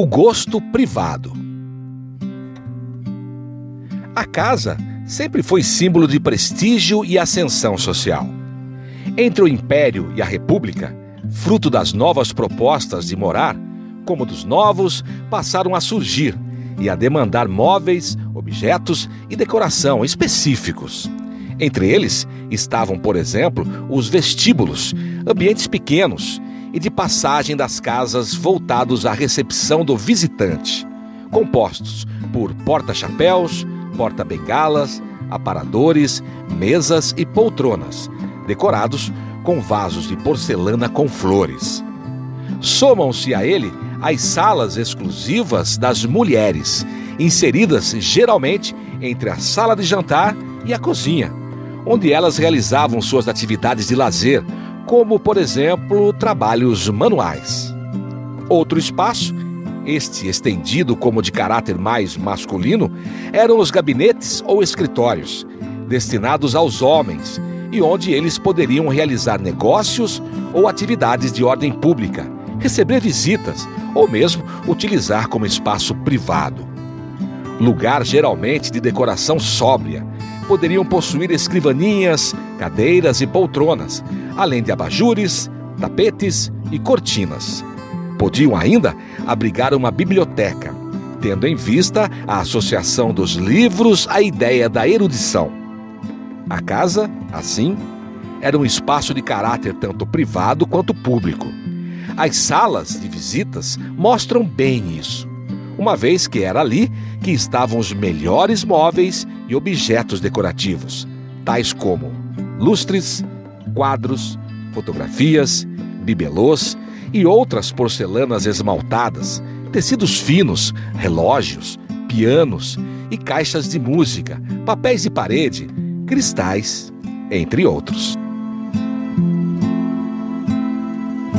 O gosto privado. A casa sempre foi símbolo de prestígio e ascensão social. Entre o Império e a República, fruto das novas propostas de morar, cômodos novos passaram a surgir e a demandar móveis, objetos e decoração específicos. Entre eles estavam, por exemplo, os vestíbulos, ambientes pequenos e de passagem das casas voltados à recepção do visitante, compostos por porta-chapéus, porta-bengalas, aparadores, mesas e poltronas, decorados com vasos de porcelana com flores. Somam-se a ele as salas exclusivas das mulheres, inseridas geralmente entre a sala de jantar e a cozinha, onde elas realizavam suas atividades de lazer, como, por exemplo, trabalhos manuais. Outro espaço, este estendido como de caráter mais masculino, eram os gabinetes ou escritórios, destinados aos homens e onde eles poderiam realizar negócios ou atividades de ordem pública, receber visitas ou mesmo utilizar como espaço privado. Lugar geralmente de decoração sóbria, poderiam possuir escrivaninhas, cadeiras e poltronas, além de abajures, tapetes e cortinas. Podiam ainda abrigar uma biblioteca, tendo em vista a associação dos livros à ideia da erudição. A casa, assim, era um espaço de caráter tanto privado quanto público. As salas de visitas mostram bem isso, uma vez que era ali que estavam os melhores móveis e objetos decorativos, tais como lustres, quadros, fotografias, bibelôs e outras porcelanas esmaltadas, tecidos finos, relógios, pianos e caixas de música, papéis de parede, cristais, entre outros.